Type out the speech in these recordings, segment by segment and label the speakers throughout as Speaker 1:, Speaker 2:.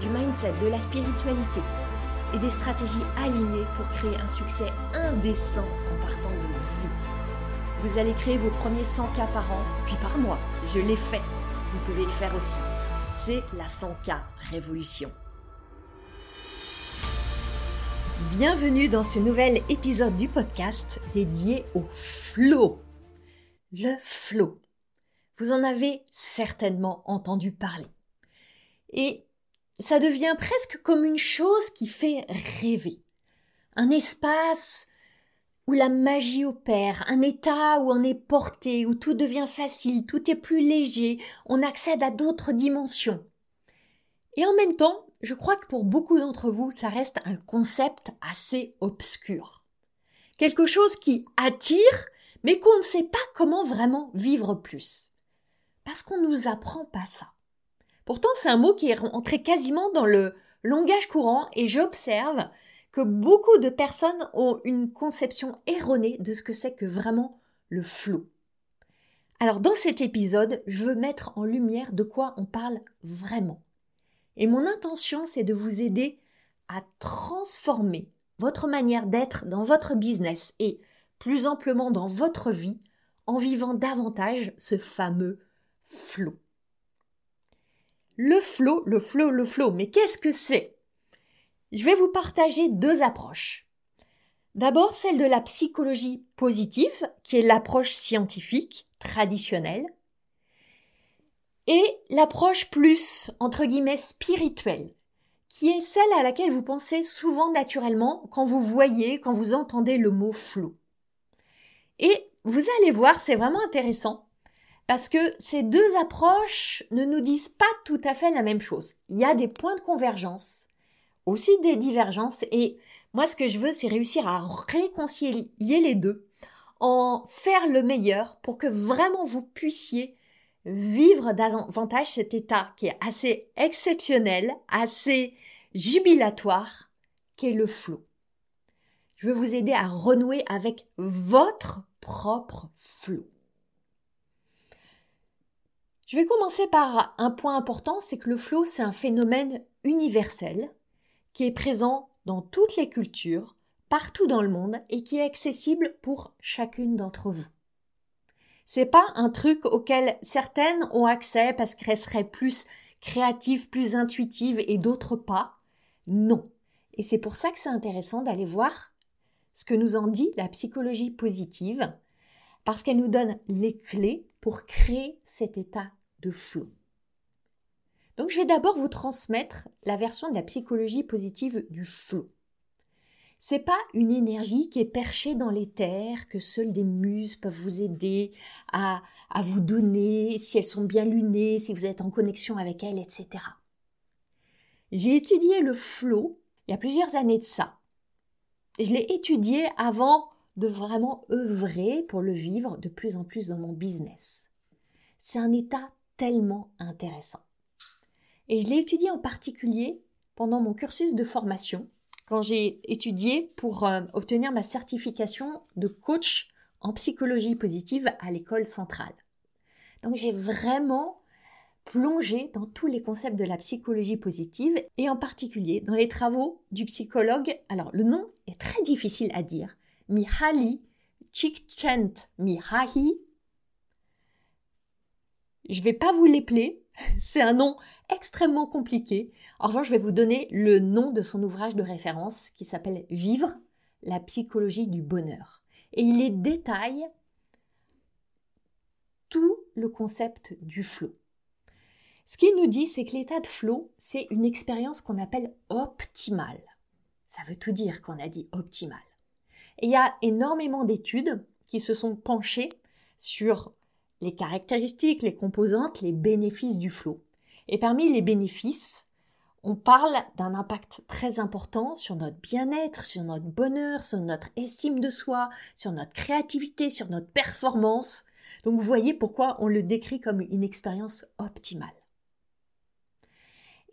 Speaker 1: du mindset, de la spiritualité et des stratégies alignées pour créer un succès indécent en partant de vous. Vous allez créer vos premiers 100 k par an, puis par mois. Je l'ai fait. Vous pouvez le faire aussi. C'est la 100K Révolution. Bienvenue dans ce nouvel épisode du podcast dédié au flow. Le flow. Vous en avez certainement entendu parler. Et ça devient presque comme une chose qui fait rêver. Un espace où la magie opère, un état où on est porté, où tout devient facile, tout est plus léger, on accède à d'autres dimensions. Et en même temps, je crois que pour beaucoup d'entre vous, ça reste un concept assez obscur. Quelque chose qui attire, mais qu'on ne sait pas comment vraiment vivre plus. Parce qu'on ne nous apprend pas ça. Pourtant, c'est un mot qui est rentré quasiment dans le langage courant et j'observe que beaucoup de personnes ont une conception erronée de ce que c'est que vraiment le flou. Alors dans cet épisode, je veux mettre en lumière de quoi on parle vraiment. Et mon intention, c'est de vous aider à transformer votre manière d'être dans votre business et plus amplement dans votre vie en vivant davantage ce fameux flou. Le flot, le flot, le flot. Mais qu'est-ce que c'est? Je vais vous partager deux approches. D'abord celle de la psychologie positive, qui est l'approche scientifique traditionnelle, et l'approche plus, entre guillemets, spirituelle, qui est celle à laquelle vous pensez souvent naturellement quand vous voyez, quand vous entendez le mot flou. Et vous allez voir, c'est vraiment intéressant, parce que ces deux approches ne nous disent pas tout à fait la même chose. Il y a des points de convergence, aussi des divergences et moi ce que je veux c'est réussir à réconcilier les deux, en faire le meilleur pour que vraiment vous puissiez vivre davantage cet état qui est assez exceptionnel, assez jubilatoire, qu'est le flot. Je veux vous aider à renouer avec votre propre flot. Je vais commencer par un point important, c'est que le flot, c'est un phénomène universel qui est présent dans toutes les cultures, partout dans le monde et qui est accessible pour chacune d'entre vous. C'est pas un truc auquel certaines ont accès parce qu'elles seraient plus créatives, plus intuitives et d'autres pas. Non. Et c'est pour ça que c'est intéressant d'aller voir ce que nous en dit la psychologie positive, parce qu'elle nous donne les clés pour créer cet état flot. Donc je vais d'abord vous transmettre la version de la psychologie positive du flow. C'est pas une énergie qui est perchée dans l'éther, que seules des muses peuvent vous aider à, à vous donner, si elles sont bien lunées, si vous êtes en connexion avec elles, etc. J'ai étudié le flow il y a plusieurs années de ça. Je l'ai étudié avant de vraiment œuvrer pour le vivre de plus en plus dans mon business. C'est un état tellement intéressant. Et je l'ai étudié en particulier pendant mon cursus de formation, quand j'ai étudié pour euh, obtenir ma certification de coach en psychologie positive à l'école centrale. Donc j'ai vraiment plongé dans tous les concepts de la psychologie positive et en particulier dans les travaux du psychologue, alors le nom est très difficile à dire, Mihaly Csikszentmihalyi. Je vais pas vous l'épeler, c'est un nom extrêmement compliqué. En revanche, je vais vous donner le nom de son ouvrage de référence qui s'appelle Vivre, la psychologie du bonheur. Et il détaille tout le concept du flow. Ce qu'il nous dit, c'est que l'état de flow, c'est une expérience qu'on appelle optimale. Ça veut tout dire qu'on a dit optimale. Il y a énormément d'études qui se sont penchées sur les caractéristiques, les composantes, les bénéfices du flow. Et parmi les bénéfices, on parle d'un impact très important sur notre bien-être, sur notre bonheur, sur notre estime de soi, sur notre créativité, sur notre performance. Donc vous voyez pourquoi on le décrit comme une expérience optimale.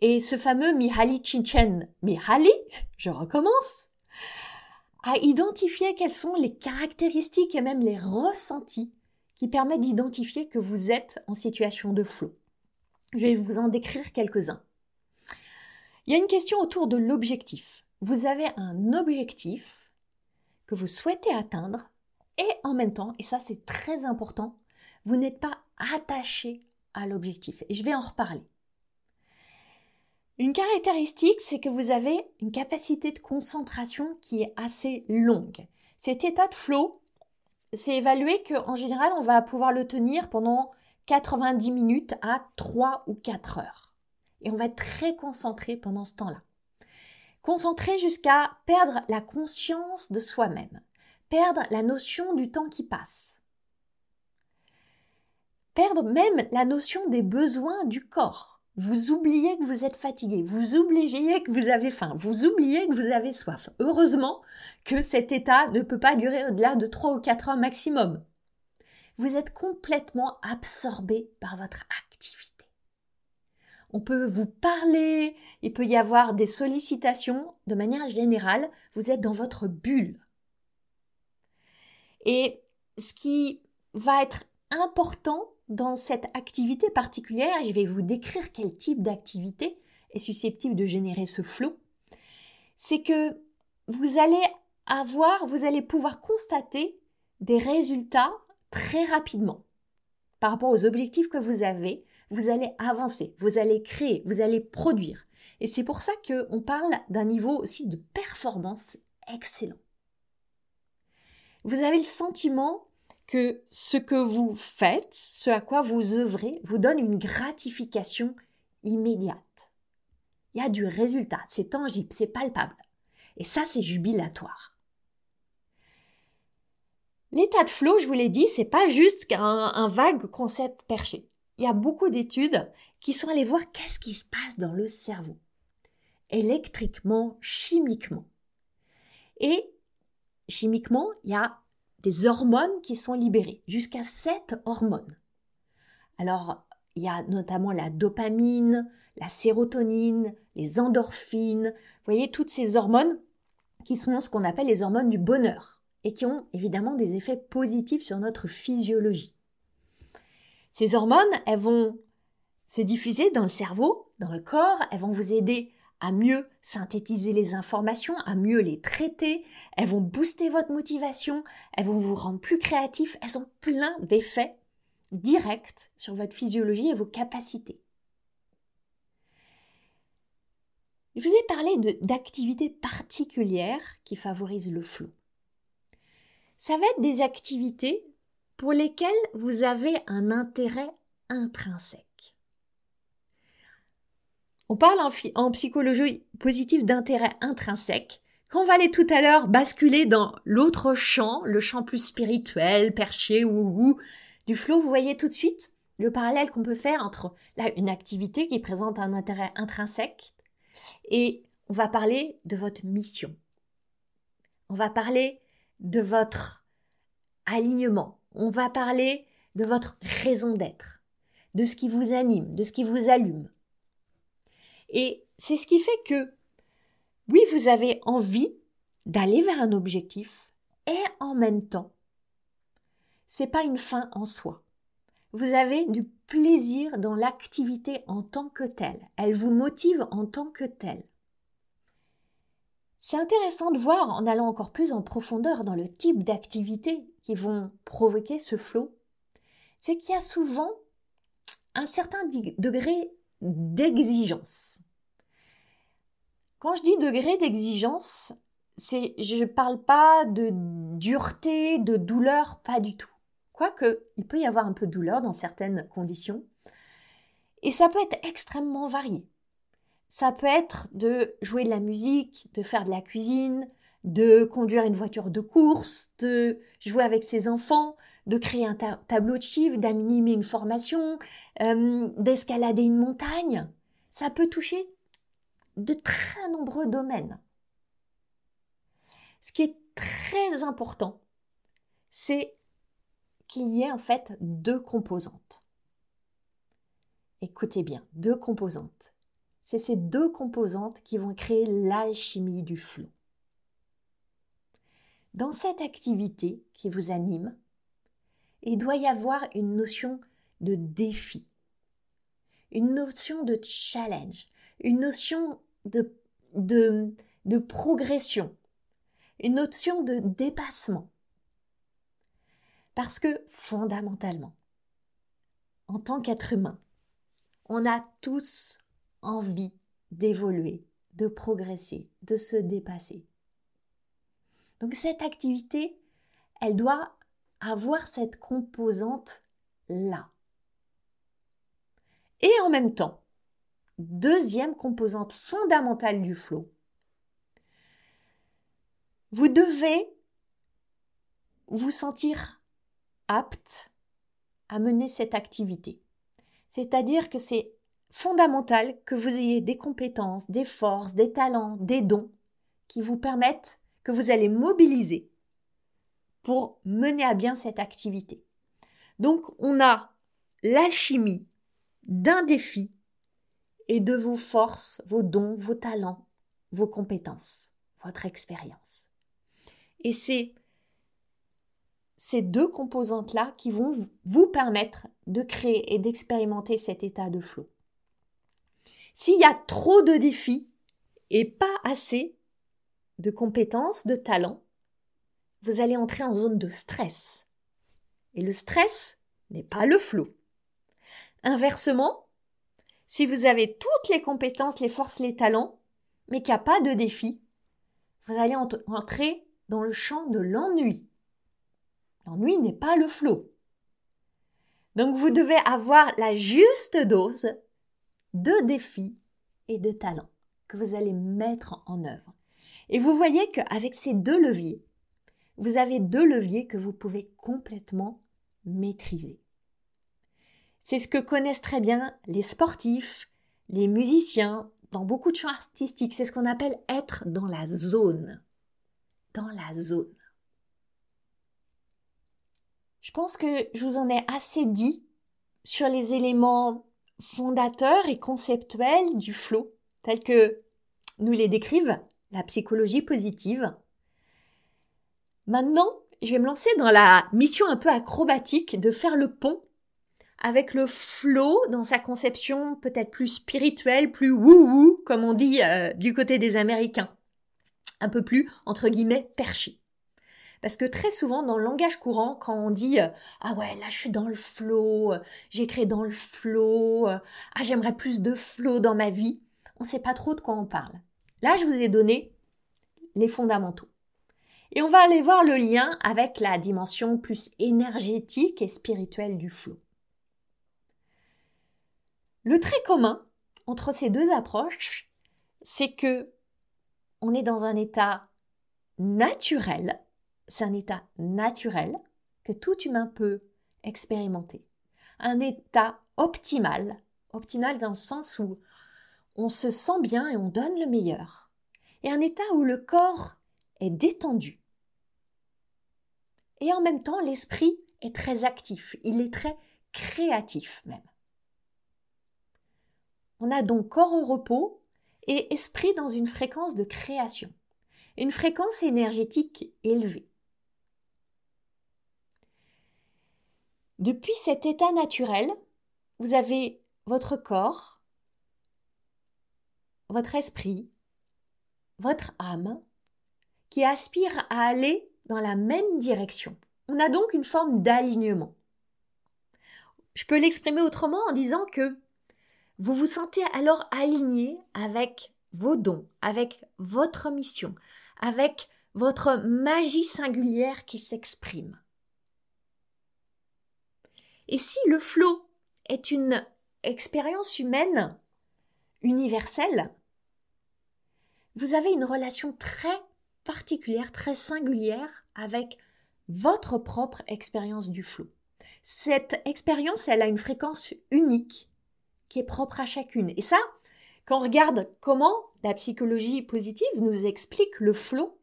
Speaker 1: Et ce fameux Mihaly Csikszentmihalyi, Mihaly, je recommence, a identifié quelles sont les caractéristiques et même les ressentis qui permettent d'identifier que vous êtes en situation de flot. Je vais vous en décrire quelques-uns. Il y a une question autour de l'objectif. Vous avez un objectif que vous souhaitez atteindre et en même temps, et ça c'est très important, vous n'êtes pas attaché à l'objectif. Et je vais en reparler. Une caractéristique, c'est que vous avez une capacité de concentration qui est assez longue. Cet état de flow, c'est évalué qu'en général, on va pouvoir le tenir pendant 90 minutes à 3 ou 4 heures et on va être très concentré pendant ce temps-là. Concentré jusqu'à perdre la conscience de soi-même, perdre la notion du temps qui passe, perdre même la notion des besoins du corps. Vous oubliez que vous êtes fatigué, vous oubliez que vous avez faim, vous oubliez que vous avez soif. Heureusement que cet état ne peut pas durer au-delà de 3 ou 4 heures maximum. Vous êtes complètement absorbé par votre activité on peut vous parler, il peut y avoir des sollicitations. De manière générale, vous êtes dans votre bulle. Et ce qui va être important dans cette activité particulière, je vais vous décrire quel type d'activité est susceptible de générer ce flot, c'est que vous allez avoir, vous allez pouvoir constater des résultats très rapidement par rapport aux objectifs que vous avez, vous allez avancer, vous allez créer, vous allez produire. Et c'est pour ça qu'on parle d'un niveau aussi de performance excellent. Vous avez le sentiment que ce que vous faites, ce à quoi vous œuvrez, vous donne une gratification immédiate. Il y a du résultat, c'est tangible, c'est palpable. Et ça, c'est jubilatoire. L'état de flow, je vous l'ai dit, c'est pas juste un, un vague concept perché il y a beaucoup d'études qui sont allées voir qu'est-ce qui se passe dans le cerveau, électriquement, chimiquement. Et chimiquement, il y a des hormones qui sont libérées, jusqu'à sept hormones. Alors, il y a notamment la dopamine, la sérotonine, les endorphines, vous voyez, toutes ces hormones qui sont ce qu'on appelle les hormones du bonheur et qui ont évidemment des effets positifs sur notre physiologie. Ces hormones, elles vont se diffuser dans le cerveau, dans le corps, elles vont vous aider à mieux synthétiser les informations, à mieux les traiter, elles vont booster votre motivation, elles vont vous rendre plus créatif, elles ont plein d'effets directs sur votre physiologie et vos capacités. Je vous ai parlé d'activités particulières qui favorisent le flot. Ça va être des activités pour lesquels vous avez un intérêt intrinsèque. On parle en, psychologie positive d'intérêt intrinsèque. Quand on va aller tout à l'heure basculer dans l'autre champ, le champ plus spirituel, perché ou, ou du flow, vous voyez tout de suite le parallèle qu'on peut faire entre là, une activité qui présente un intérêt intrinsèque et on va parler de votre mission. On va parler de votre alignement, on va parler de votre raison d'être, de ce qui vous anime, de ce qui vous allume. Et c'est ce qui fait que, oui, vous avez envie d'aller vers un objectif et en même temps, c'est pas une fin en soi. Vous avez du plaisir dans l'activité en tant que telle. Elle vous motive en tant que telle. C'est intéressant de voir en allant encore plus en profondeur dans le type d'activité qui vont provoquer ce flot, c'est qu'il y a souvent un certain degré d'exigence. Quand je dis degré d'exigence, c'est, je ne parle pas de dureté, de douleur, pas du tout. Quoique, il peut y avoir un peu de douleur dans certaines conditions. Et ça peut être extrêmement varié. Ça peut être de jouer de la musique, de faire de la cuisine, de conduire une voiture de course, de jouer avec ses enfants, de créer un tableau de chiffres, d'animer une formation, euh, d'escalader une montagne. Ça peut toucher de très nombreux domaines. Ce qui est très important, c'est qu'il y ait en fait deux composantes. Écoutez bien, deux composantes. C'est ces deux composantes qui vont créer l'alchimie du flot. Dans cette activité qui vous anime, il doit y avoir une notion de défi, une notion de challenge, une notion de, progression, une notion de dépassement. Parce que fondamentalement, en tant qu'être humain, on a tous envie d'évoluer, de progresser, de se dépasser. Donc cette activité, elle doit avoir cette composante-là. Et en même temps, deuxième composante fondamentale du flow, vous devez vous sentir apte à mener cette activité. C'est-à-dire que c'est fondamental que vous ayez des compétences, des forces, des talents, des dons qui vous permettent, que vous allez mobiliser pour mener à bien cette activité. Donc on a l'alchimie d'un défi et de vos forces, vos dons, vos talents, vos compétences, votre expérience. Et c'est ces deux composantes-là qui vont vous permettre de créer et d'expérimenter cet état de flot. S'il y a trop de défis et pas assez de compétences, de talents, vous allez entrer en zone de stress. Et le stress n'est pas le flot. Inversement, si vous avez toutes les compétences, les forces, les talents, mais qu'il n'y a pas de défi, vous allez entrer dans le champ de l'ennui. L'ennui n'est pas le flot. Donc vous devez avoir la juste dose de défis et de talents que vous allez mettre en œuvre. Et vous voyez qu'avec ces deux leviers, vous avez deux leviers que vous pouvez complètement maîtriser. C'est ce que connaissent très bien les sportifs, les musiciens, dans beaucoup de champs artistiques. C'est ce qu'on appelle être dans la zone. Dans la zone. Je pense que je vous en ai assez dit sur les éléments fondateurs et conceptuels du flow, tels que nous les décrivent la psychologie positive. Maintenant, je vais me lancer dans la mission un peu acrobatique de faire le pont avec le flow dans sa conception peut-être plus spirituelle, plus wou-wou, comme on dit euh, du côté des Américains. Un peu plus, entre guillemets, perché. Parce que très souvent, dans le langage courant, quand on dit euh, Ah ouais, là je suis dans le flow, euh, j'écris dans le flow, ah j'aimerais plus de flow dans ma vie, on ne sait pas trop de quoi on parle. Là, je vous ai donné les fondamentaux. Et on va aller voir le lien avec la dimension plus énergétique et spirituelle du flow. Le trait commun entre ces deux approches, c'est que on est dans un état naturel c'est un état naturel que tout humain peut expérimenter. Un état optimal, optimal dans le sens où on se sent bien et on donne le meilleur. Et un état où le corps est détendu. Et en même temps, l'esprit est très actif, il est très créatif même. On a donc corps au repos et esprit dans une fréquence de création, une fréquence énergétique élevée. Depuis cet état naturel, vous avez votre corps, votre esprit, votre âme, qui aspire à aller dans la même direction. On a donc une forme d'alignement. Je peux l'exprimer autrement en disant que vous vous sentez alors aligné avec vos dons, avec votre mission, avec votre magie singulière qui s'exprime. Et si le flot est une expérience humaine universelle, vous avez une relation très particulière, très singulière avec votre propre expérience du flot. Cette expérience, elle a une fréquence unique qui est propre à chacune. Et ça, quand on regarde comment la psychologie positive nous explique le flow,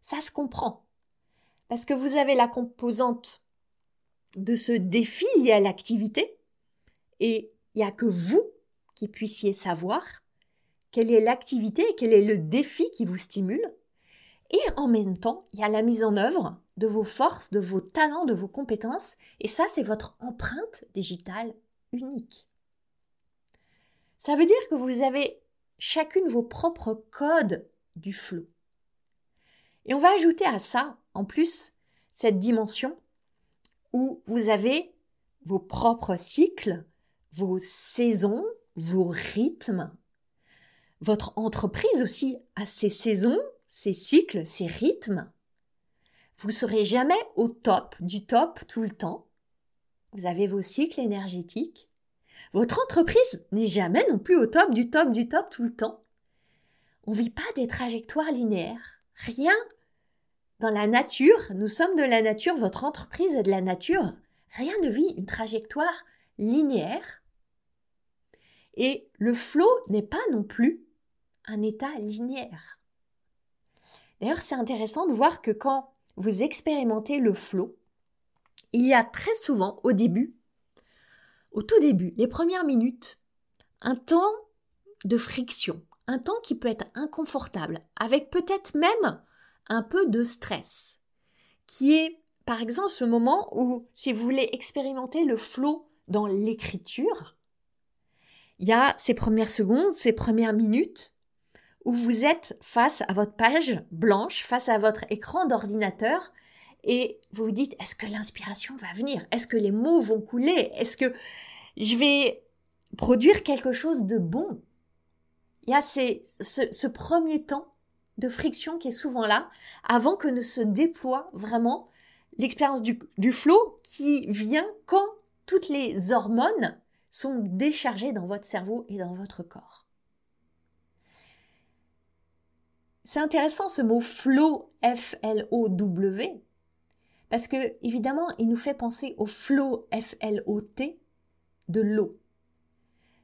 Speaker 1: ça se comprend. Parce que vous avez la composante de ce défi lié à l'activité, et il n'y a que vous qui puissiez savoir quelle est l'activité, quel est le défi qui vous stimule. Et en même temps, il y a la mise en œuvre de vos forces, de vos talents, de vos compétences. Et ça, c'est votre empreinte digitale unique. Ça veut dire que vous avez chacune vos propres codes du flot. Et on va ajouter à ça, en plus, cette dimension où vous avez vos propres cycles, vos saisons, vos rythmes. Votre entreprise aussi a ses saisons, ses cycles, ses rythmes. Vous serez jamais au top du top tout le temps. Vous avez vos cycles énergétiques. Votre entreprise n'est jamais non plus au top du top du top tout le temps. On ne vit pas des trajectoires linéaires. Rien dans la nature, nous sommes de la nature, votre entreprise est de la nature. Rien ne vit une trajectoire linéaire. Et le flot n'est pas non plus un état linéaire. D'ailleurs, c'est intéressant de voir que quand vous expérimentez le flot, il y a très souvent au début, au tout début, les premières minutes, un temps de friction, un temps qui peut être inconfortable, avec peut-être même un peu de stress, qui est par exemple ce moment où si vous voulez expérimenter le flot dans l'écriture, il y a ces premières secondes, ces premières minutes où vous êtes face à votre page blanche, face à votre écran d'ordinateur, et vous vous dites, est-ce que l'inspiration va venir? Est-ce que les mots vont couler? Est-ce que je vais produire quelque chose de bon? Il y a ce, premier temps de friction qui est souvent là, avant que ne se déploie vraiment l'expérience du, du flow qui vient quand toutes les hormones sont déchargées dans votre cerveau et dans votre corps. C'est intéressant ce mot flow, F-L-O-W, parce que évidemment, il nous fait penser au flow, F-L-O-T, de l'eau.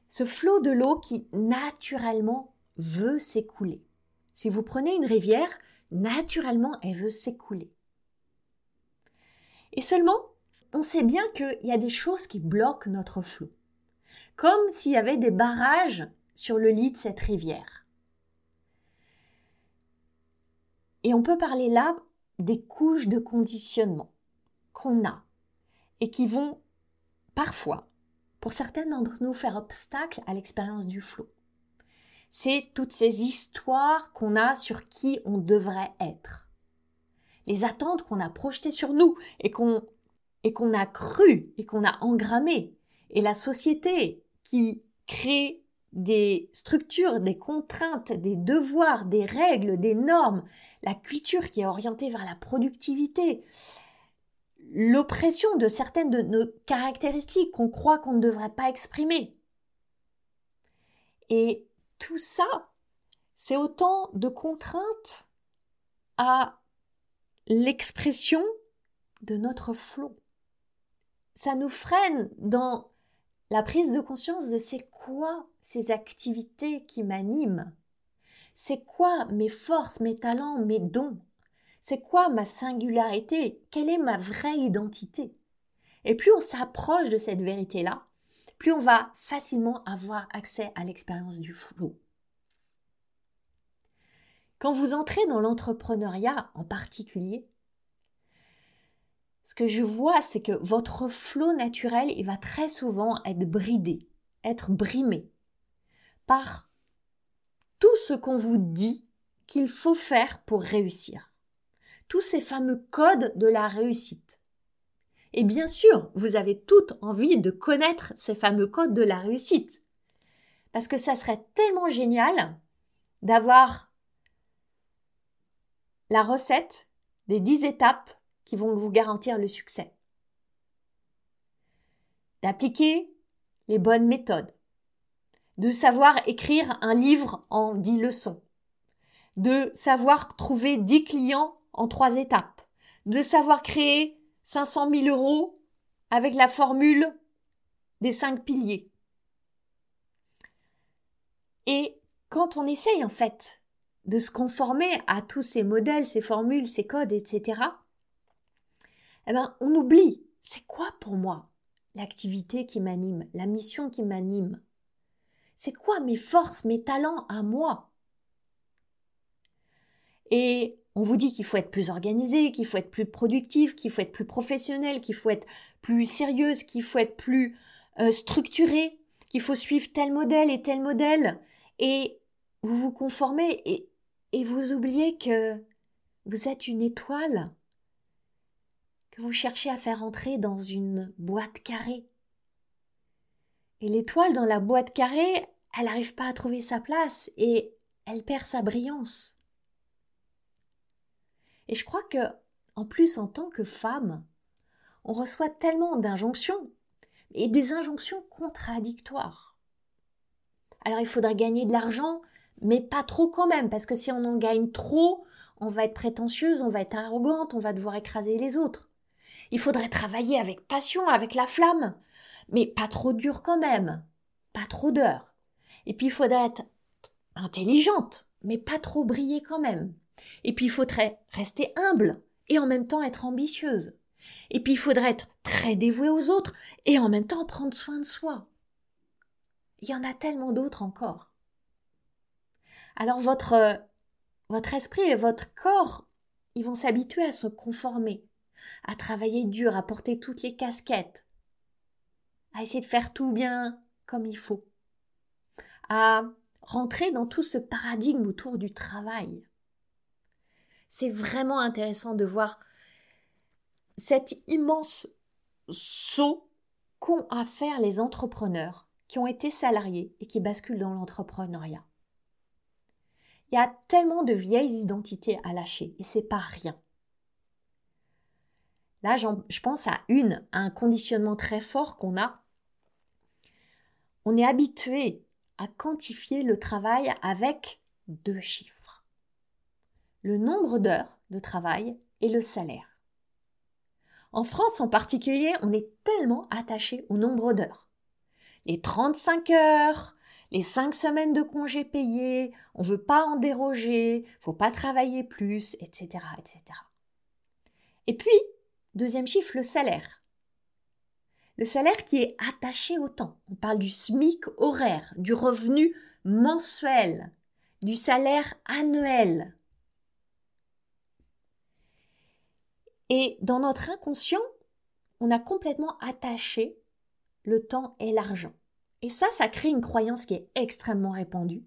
Speaker 1: Ce flot de l'eau qui naturellement veut s'écouler. Si vous prenez une rivière, naturellement, elle veut s'écouler. Et seulement, on sait bien qu'il y a des choses qui bloquent notre flot. Comme s'il y avait des barrages sur le lit de cette rivière. Et on peut parler là des couches de conditionnement qu'on a et qui vont parfois, pour certains d'entre nous, faire obstacle à l'expérience du flot c'est toutes ces histoires qu'on a sur qui on devrait être. Les attentes qu'on a projetées sur nous et qu'on a cru et qu'on a engrammées. Et la société qui crée des structures, des contraintes, des devoirs, des règles, des normes, la culture qui est orientée vers la productivité, l'oppression de certaines de nos caractéristiques qu'on croit qu'on ne devrait pas exprimer. Et tout ça, c'est autant de contraintes à l'expression de notre flot. Ça nous freine dans la prise de conscience de c'est quoi ces activités qui m'animent? C'est quoi mes forces, mes talents, mes dons? C'est quoi ma singularité? Quelle est ma vraie identité? Et plus on s'approche de cette vérité-là, plus on va facilement avoir accès à l'expérience du flow. Quand vous entrez dans l'entrepreneuriat en particulier, ce que je vois, c'est que votre flot naturel, il va très souvent être bridé, être brimé par tout ce qu'on vous dit qu'il faut faire pour réussir. Tous ces fameux codes de la réussite. Et bien sûr, vous avez toute envie de connaître ces fameux codes de la réussite. Parce que ça serait tellement génial d'avoir la recette des 10 étapes qui vont vous garantir le succès. D'appliquer les bonnes méthodes. De savoir écrire un livre en 10 leçons. De savoir trouver 10 clients en 3 étapes. De savoir créer 500 000 euros avec la formule des cinq piliers. Et quand on essaye en fait de se conformer à tous ces modèles, ces formules, ces codes, etc., eh ben, on oublie, c'est quoi pour moi l'activité qui m'anime, la mission qui m'anime? C'est quoi mes forces, mes talents à moi? Et on vous dit qu'il faut être plus organisé, qu'il faut être plus productif, qu'il faut être plus professionnel, qu'il faut être plus sérieuse, qu'il faut être plus euh, structuré, qu'il faut suivre tel modèle et tel modèle, et vous vous conformez et, et vous oubliez que vous êtes une étoile vous cherchez à faire entrer dans une boîte carrée. Et l'étoile dans la boîte carrée, elle n'arrive pas à trouver sa place et elle perd sa brillance. Et je crois que, en plus, en tant que femme, on reçoit tellement d'injonctions et des injonctions contradictoires. Alors il faudrait gagner de l'argent, mais pas trop quand même, parce que si on en gagne trop, on va être prétentieuse, on va être arrogante, on va devoir écraser les autres. Il faudrait travailler avec passion, avec la flamme, mais pas trop dur quand même, pas trop d'heures. Et puis il faudrait être intelligente, mais pas trop briller quand même. Et puis il faudrait rester humble et en même temps être ambitieuse. Et puis il faudrait être très dévouée aux autres et en même temps prendre soin de soi. Il y en a tellement d'autres encore. Alors votre, votre esprit et votre corps, ils vont s'habituer à se conformer, à travailler dur, à porter toutes les casquettes, à essayer de faire tout bien comme il faut, à rentrer dans tout ce paradigme autour du travail. C'est vraiment intéressant de voir cet immense saut qu'ont à faire les entrepreneurs qui ont été salariés et qui basculent dans l'entrepreneuriat. Il y a tellement de vieilles identités à lâcher et c'est pas rien. Là, je pense à une, à un conditionnement très fort qu'on a. On est habitué à quantifier le travail avec deux chiffres. Le nombre d'heures de travail et le salaire. En France en particulier, on est tellement attaché au nombre d'heures. Les 35 heures, les 5 semaines de congés payés, on ne veut pas en déroger, faut pas travailler plus, etc., etc. Et puis, deuxième chiffre, le salaire. Le salaire qui est attaché au temps. On parle du SMIC horaire, du revenu mensuel, du salaire annuel. Et dans notre inconscient, on a complètement attaché le temps et l'argent. Et ça, ça crée une croyance qui est extrêmement répandue,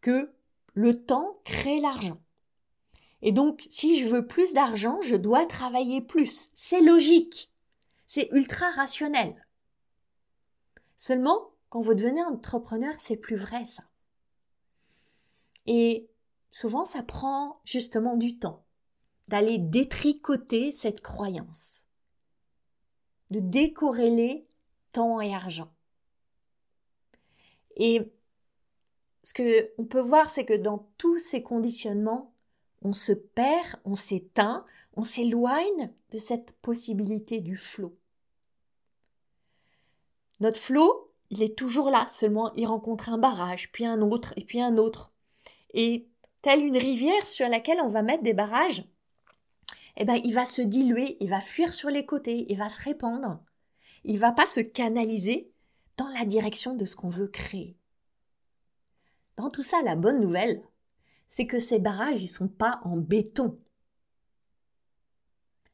Speaker 1: que le temps crée l'argent. Et donc, si je veux plus d'argent, je dois travailler plus. C'est logique. C'est ultra rationnel. Seulement, quand vous devenez entrepreneur, c'est plus vrai ça. Et souvent, ça prend justement du temps d'aller détricoter cette croyance, de décorréler temps et argent. Et ce que on peut voir, c'est que dans tous ces conditionnements, on se perd, on s'éteint, on s'éloigne de cette possibilité du flot. Notre flot, il est toujours là, seulement il rencontre un barrage, puis un autre, et puis un autre. Et telle une rivière sur laquelle on va mettre des barrages, eh ben, il va se diluer, il va fuir sur les côtés, il va se répandre. Il va pas se canaliser dans la direction de ce qu'on veut créer. Dans tout ça, la bonne nouvelle, c'est que ces barrages, ils sont pas en béton.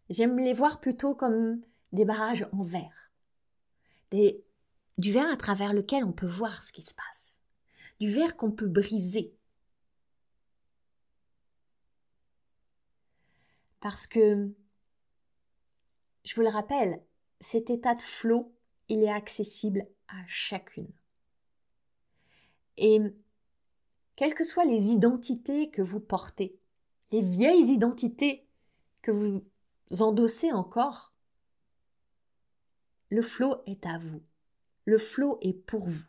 Speaker 1: J'aime les voir plutôt comme des barrages en verre. Des, du verre à travers lequel on peut voir ce qui se passe. Du verre qu'on peut briser. Parce que, je vous le rappelle, cet état de flot, il est accessible à chacune. Et quelles que soient les identités que vous portez, les vieilles identités que vous endossez encore, le flot est à vous. Le flot est pour vous.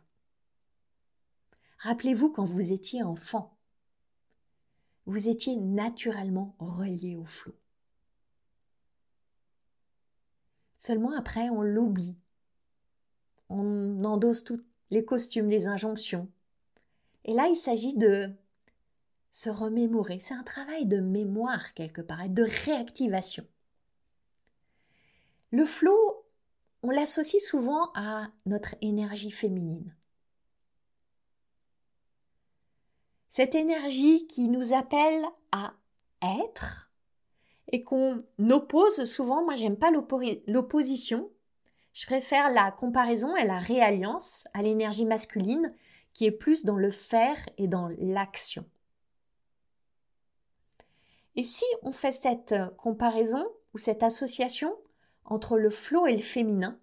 Speaker 1: Rappelez-vous quand vous étiez enfant, vous étiez naturellement relié au flot. Seulement après, on l'oublie. On endosse tous les costumes des injonctions. Et là, il s'agit de se remémorer. C'est un travail de mémoire quelque part de réactivation. Le flow, on l'associe souvent à notre énergie féminine. Cette énergie qui nous appelle à être et qu'on oppose souvent, moi j'aime pas l'opposition, je préfère la comparaison et la réalliance à l'énergie masculine qui est plus dans le faire et dans l'action. Et si on fait cette comparaison ou cette association entre le flot et le féminin.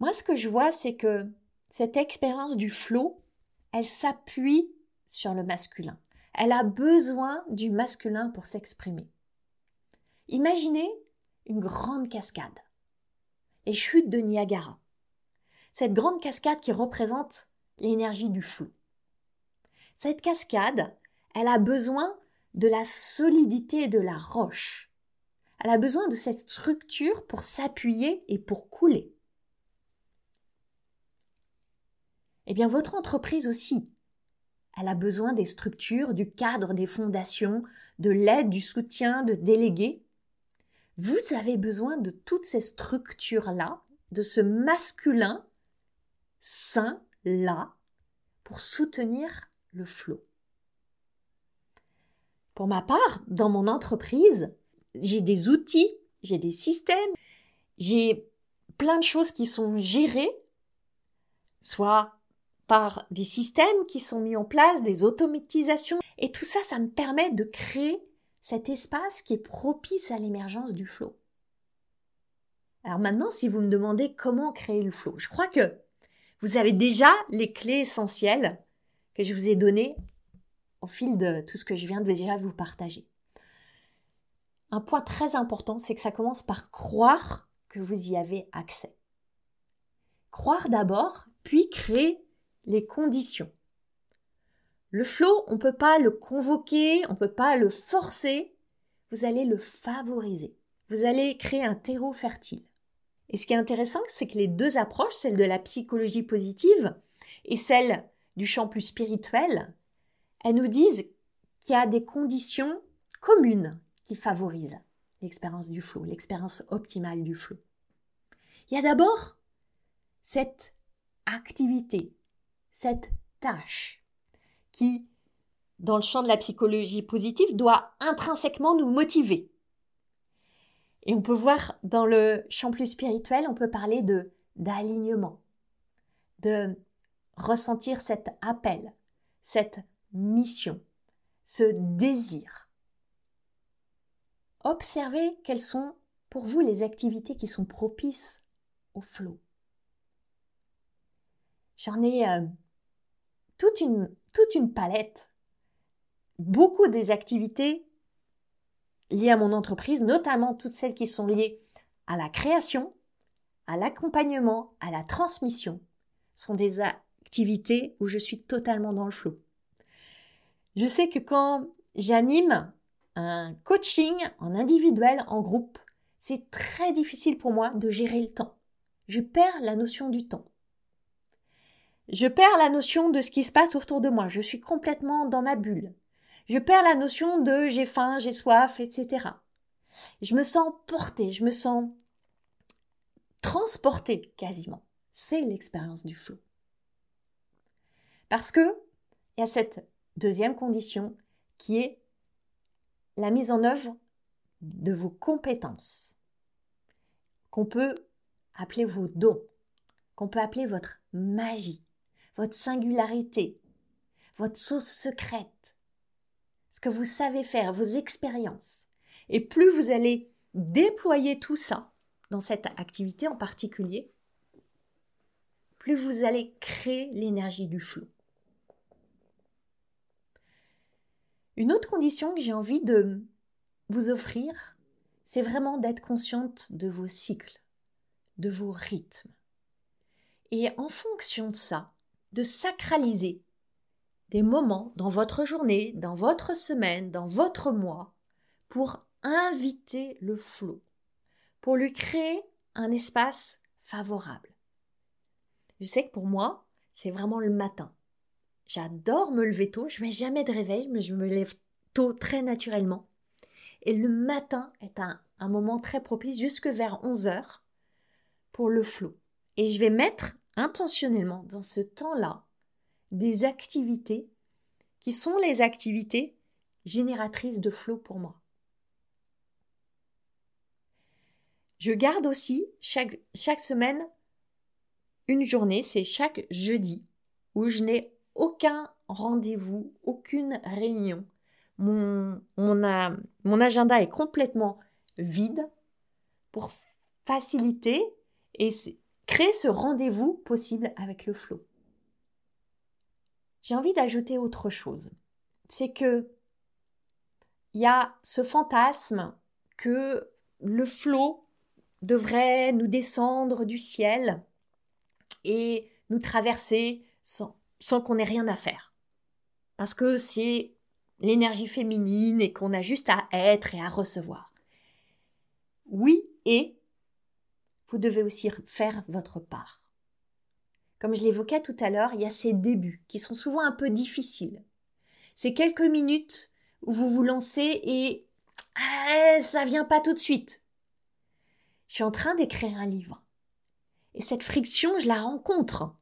Speaker 1: Moi, ce que je vois, c'est que cette expérience du flot, elle s'appuie sur le masculin. Elle a besoin du masculin pour s'exprimer. Imaginez une grande cascade. Les chutes de Niagara. Cette grande cascade qui représente l'énergie du flot. Cette cascade, elle a besoin de la solidité de la roche. Elle a besoin de cette structure pour s'appuyer et pour couler. Eh bien, votre entreprise aussi. Elle a besoin des structures, du cadre, des fondations, de l'aide, du soutien, de délégués. Vous avez besoin de toutes ces structures-là, de ce masculin sain-là, pour soutenir le flot. Pour ma part, dans mon entreprise, j'ai des outils, j'ai des systèmes, j'ai plein de choses qui sont gérées, soit par des systèmes qui sont mis en place, des automatisations, et tout ça, ça me permet de créer cet espace qui est propice à l'émergence du flot. Alors maintenant, si vous me demandez comment créer le flot, je crois que vous avez déjà les clés essentielles que je vous ai données au fil de tout ce que je viens de déjà vous partager un point très important, c'est que ça commence par croire que vous y avez accès. Croire d'abord, puis créer les conditions. Le flot, on ne peut pas le convoquer, on ne peut pas le forcer, vous allez le favoriser. Vous allez créer un terreau fertile. Et ce qui est intéressant, c'est que les deux approches, celle de la psychologie positive et celle du champ plus spirituel, elles nous disent qu'il y a des conditions communes qui favorise l'expérience du flot, l'expérience optimale du flot. Il y a d'abord cette activité, cette tâche qui, dans le champ de la psychologie positive, doit intrinsèquement nous motiver. Et on peut voir dans le champ plus spirituel, on peut parler d'alignement, de ressentir cet appel, cette mission, ce désir Observez quelles sont pour vous les activités qui sont propices au flot. J'en ai euh, toute une palette. Beaucoup des activités liées à mon entreprise, notamment toutes celles qui sont liées à la création, à l'accompagnement, à la transmission, sont des activités où je suis totalement dans le flot. Je sais que quand j'anime un coaching en individuel, en groupe, c'est très difficile pour moi de gérer le temps. Je perds la notion du temps. Je perds la notion de ce qui se passe autour de moi. Je suis complètement dans ma bulle. Je perds la notion de j'ai faim, j'ai soif, etc. Je me sens portée, je me sens transportée quasiment. C'est l'expérience du flot. Parce que il y a cette deuxième condition qui est la mise en œuvre de vos compétences, qu'on peut appeler vos dons, qu'on peut appeler votre magie, votre singularité, votre sauce secrète, ce que vous savez faire, vos expériences. Et plus vous allez déployer tout ça dans cette activité en particulier, plus vous allez créer l'énergie du flot. Une autre condition que j'ai envie de vous offrir, c'est vraiment d'être consciente de vos cycles, de vos rythmes. Et en fonction de ça, de sacraliser des moments dans votre journée, dans votre semaine, dans votre mois, pour inviter le flot, pour lui créer un espace favorable. Je sais que pour moi, c'est vraiment le matin. J'adore me lever tôt. Je mets jamais de réveil, mais je me lève tôt très naturellement. Et le matin est un, moment très propice jusque vers 11 heures pour le flot. Et je vais mettre intentionnellement dans ce temps-là des activités qui sont les activités génératrices de flot pour moi. Je garde aussi chaque, semaine une journée, c'est chaque jeudi, où je n'ai aucun rendez-vous, aucune réunion. Mon, mon, mon agenda est complètement vide pour faciliter et créer ce rendez-vous possible avec le flot. J'ai envie d'ajouter autre chose. C'est que il y a ce fantasme que le flot devrait nous descendre du ciel et nous traverser sans, qu'on ait rien à faire. Parce que c'est l'énergie féminine et qu'on a juste à être et à recevoir. Oui, et vous devez aussi faire votre part. Comme je l'évoquais tout à l'heure, il y a ces débuts qui sont souvent un peu difficiles. Ces quelques minutes où vous vous lancez et ah, ça vient pas tout de suite. Je suis en train d'écrire un livre. Et cette friction, je la rencontre.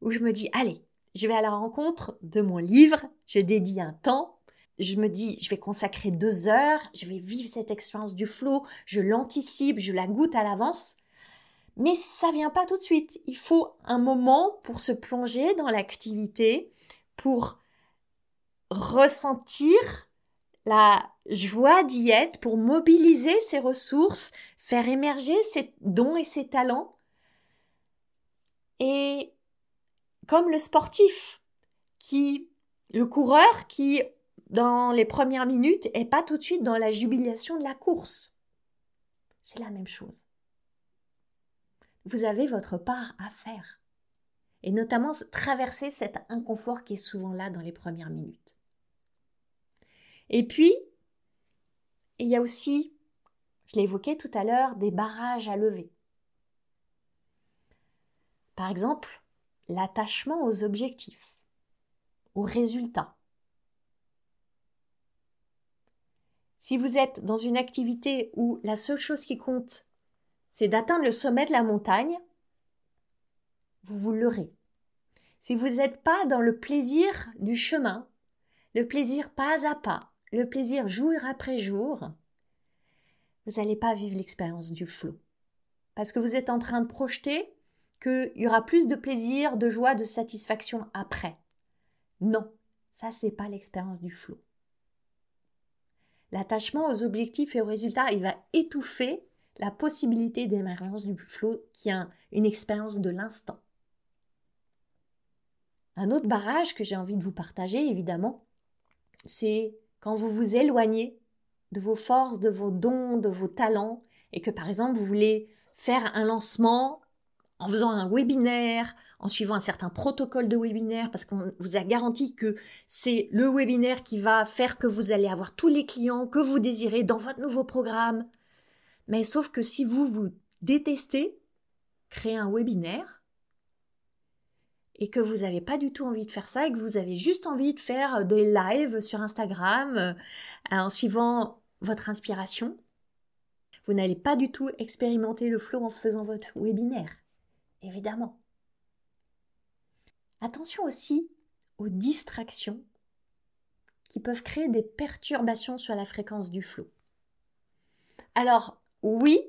Speaker 1: Où je me dis, allez, je vais à la rencontre de mon livre, je dédie un temps, je me dis, je vais consacrer deux heures, je vais vivre cette expérience du flow, je l'anticipe, je la goûte à l'avance. Mais ça vient pas tout de suite. Il faut un moment pour se plonger dans l'activité, pour ressentir la joie d'y être, pour mobiliser ses ressources, faire émerger ses dons et ses talents. Et comme le sportif, qui, le coureur qui, dans les premières minutes, est pas tout de suite dans la jubilation de la course. C'est la même chose vous avez votre part à faire. Et notamment traverser cet inconfort qui est souvent là dans les premières minutes. Et puis, il y a aussi, je l'ai évoqué tout à l'heure, des barrages à lever. Par exemple, l'attachement aux objectifs, aux résultats. Si vous êtes dans une activité où la seule chose qui compte, c'est d'atteindre le sommet de la montagne, vous vous leurrez. Si vous n'êtes pas dans le plaisir du chemin, le plaisir pas à pas, le plaisir jour après jour, vous n'allez pas vivre l'expérience du flot. Parce que vous êtes en train de projeter qu'il y aura plus de plaisir, de joie, de satisfaction après. Non, ça c'est pas l'expérience du flot. L'attachement aux objectifs et aux résultats, il va étouffer la possibilité d'émergence du flot qui a une expérience de l'instant. Un autre barrage que j'ai envie de vous partager, évidemment, c'est quand vous vous éloignez de vos forces, de vos dons, de vos talents, et que par exemple vous voulez faire un lancement en faisant un webinaire, en suivant un certain protocole de webinaire, parce qu'on vous a garanti que c'est le webinaire qui va faire que vous allez avoir tous les clients que vous désirez dans votre nouveau programme, mais sauf que si vous vous détestez créer un webinaire et que vous n'avez pas du tout envie de faire ça et que vous avez juste envie de faire des lives sur Instagram euh, en suivant votre inspiration, vous n'allez pas du tout expérimenter le flow en faisant votre webinaire, évidemment. Attention aussi aux distractions qui peuvent créer des perturbations sur la fréquence du flow. Alors, oui,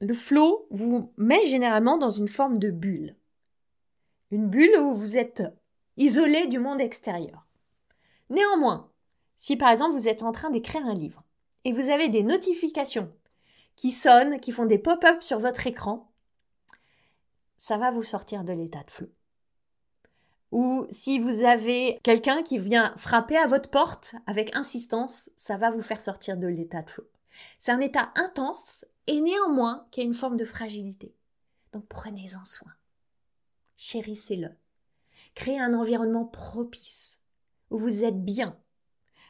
Speaker 1: le flow vous met généralement dans une forme de bulle. Une bulle où vous êtes isolé du monde extérieur. Néanmoins, si par exemple vous êtes en train d'écrire un livre et vous avez des notifications qui sonnent, qui font des pop-up sur votre écran, ça va vous sortir de l'état de flow. Ou si vous avez quelqu'un qui vient frapper à votre porte avec insistance, ça va vous faire sortir de l'état de flow. C'est un état intense et néanmoins qui a une forme de fragilité. Donc prenez-en soin. Chérissez-le. Créez un environnement propice, où vous êtes bien,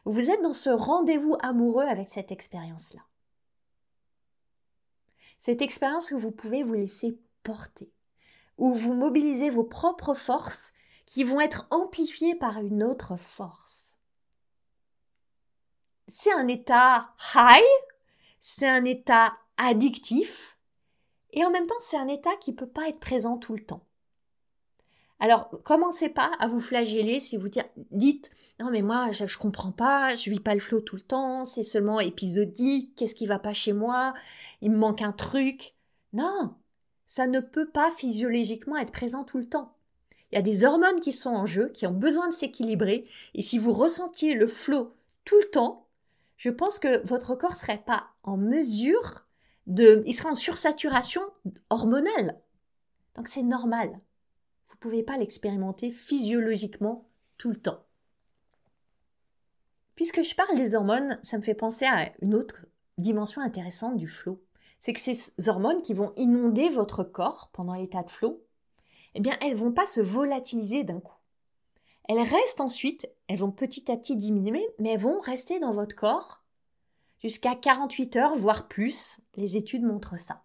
Speaker 1: où vous êtes dans ce rendez-vous amoureux avec cette expérience-là. Cette expérience où vous pouvez vous laisser porter, où vous mobilisez vos propres forces qui vont être amplifiées par une autre force. C'est un état high, c'est un état addictif, et en même temps c'est un état qui ne peut pas être présent tout le temps. Alors, commencez pas à vous flageller si vous dites non mais moi je, ne comprends pas, je vis pas le flot tout le temps, c'est seulement épisodique, qu'est-ce qui va pas chez moi, il me manque un truc. Non, ça ne peut pas physiologiquement être présent tout le temps. Il y a des hormones qui sont en jeu, qui ont besoin de s'équilibrer, et si vous ressentiez le flot tout le temps, je pense que votre corps serait pas en mesure de, il serait en sursaturation hormonale. Donc c'est normal pouvez pas l'expérimenter physiologiquement tout le temps. Puisque je parle des hormones, ça me fait penser à une autre dimension intéressante du flot. C'est que ces hormones qui vont inonder votre corps pendant l'état de flot, eh bien, elles vont pas se volatiliser d'un coup. Elles restent ensuite, elles vont petit à petit diminuer, mais elles vont rester dans votre corps jusqu'à 48 heures, voire plus. Les études montrent ça.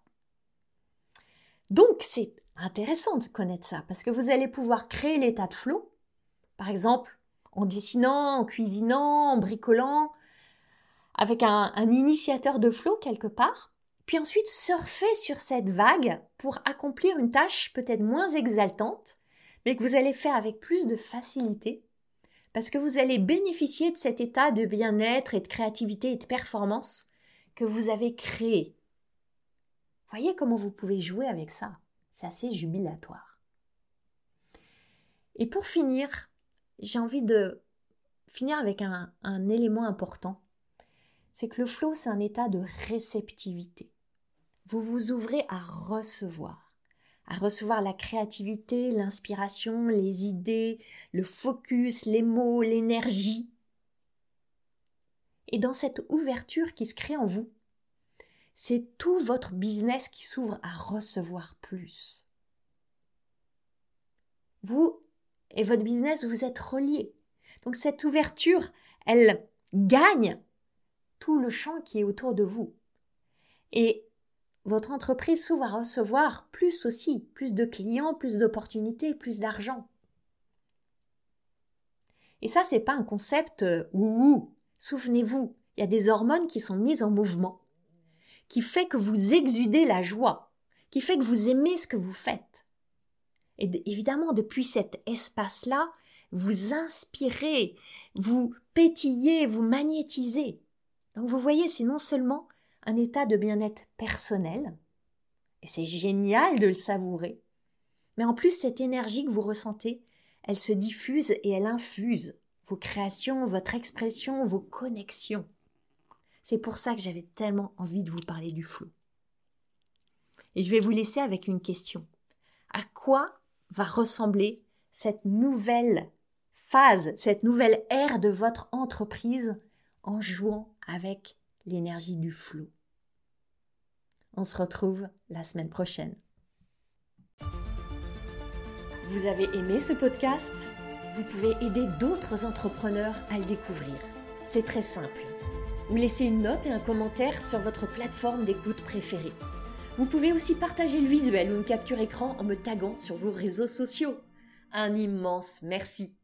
Speaker 1: Donc, c'est intéressant de connaître ça, parce que vous allez pouvoir créer l'état de flot, par exemple en dessinant, en cuisinant, en bricolant, avec un, initiateur de flot quelque part, puis ensuite surfer sur cette vague pour accomplir une tâche peut-être moins exaltante, mais que vous allez faire avec plus de facilité, parce que vous allez bénéficier de cet état de bien-être et de créativité et de performance que vous avez créé. Voyez comment vous pouvez jouer avec ça. C'est assez jubilatoire. Et pour finir, j'ai envie de finir avec un, élément important. C'est que le flow, c'est un état de réceptivité. Vous vous ouvrez à recevoir, à recevoir la créativité, l'inspiration, les idées, le focus, les mots, l'énergie. Et dans cette ouverture qui se crée en vous, c'est tout votre business qui s'ouvre à recevoir plus. Vous et votre business, vous êtes reliés. Donc cette ouverture, elle gagne tout le champ qui est autour de vous. Et votre entreprise s'ouvre à recevoir plus aussi, plus de clients, plus d'opportunités, plus d'argent. Et ça, c'est pas un concept euh, ouh. Souvenez-vous, il y a des hormones qui sont mises en mouvement qui fait que vous exudez la joie, qui fait que vous aimez ce que vous faites. Et évidemment, depuis cet espace-là, vous inspirez, vous pétillez, vous magnétisez. Donc vous voyez, c'est non seulement un état de bien-être personnel, et c'est génial de le savourer, mais en plus cette énergie que vous ressentez, elle se diffuse et elle infuse vos créations, votre expression, vos connexions. C'est pour ça que j'avais tellement envie de vous parler du flou. Et je vais vous laisser avec une question. À quoi va ressembler cette nouvelle phase, cette nouvelle ère de votre entreprise en jouant avec l'énergie du flou? On se retrouve la semaine prochaine. Vous avez aimé ce podcast? Vous pouvez aider d'autres entrepreneurs à le découvrir. C'est très simple ou laisser une note et un commentaire sur votre plateforme d'écoute préférée. Vous pouvez aussi partager le visuel ou une capture écran en me taguant sur vos réseaux sociaux. Un immense merci.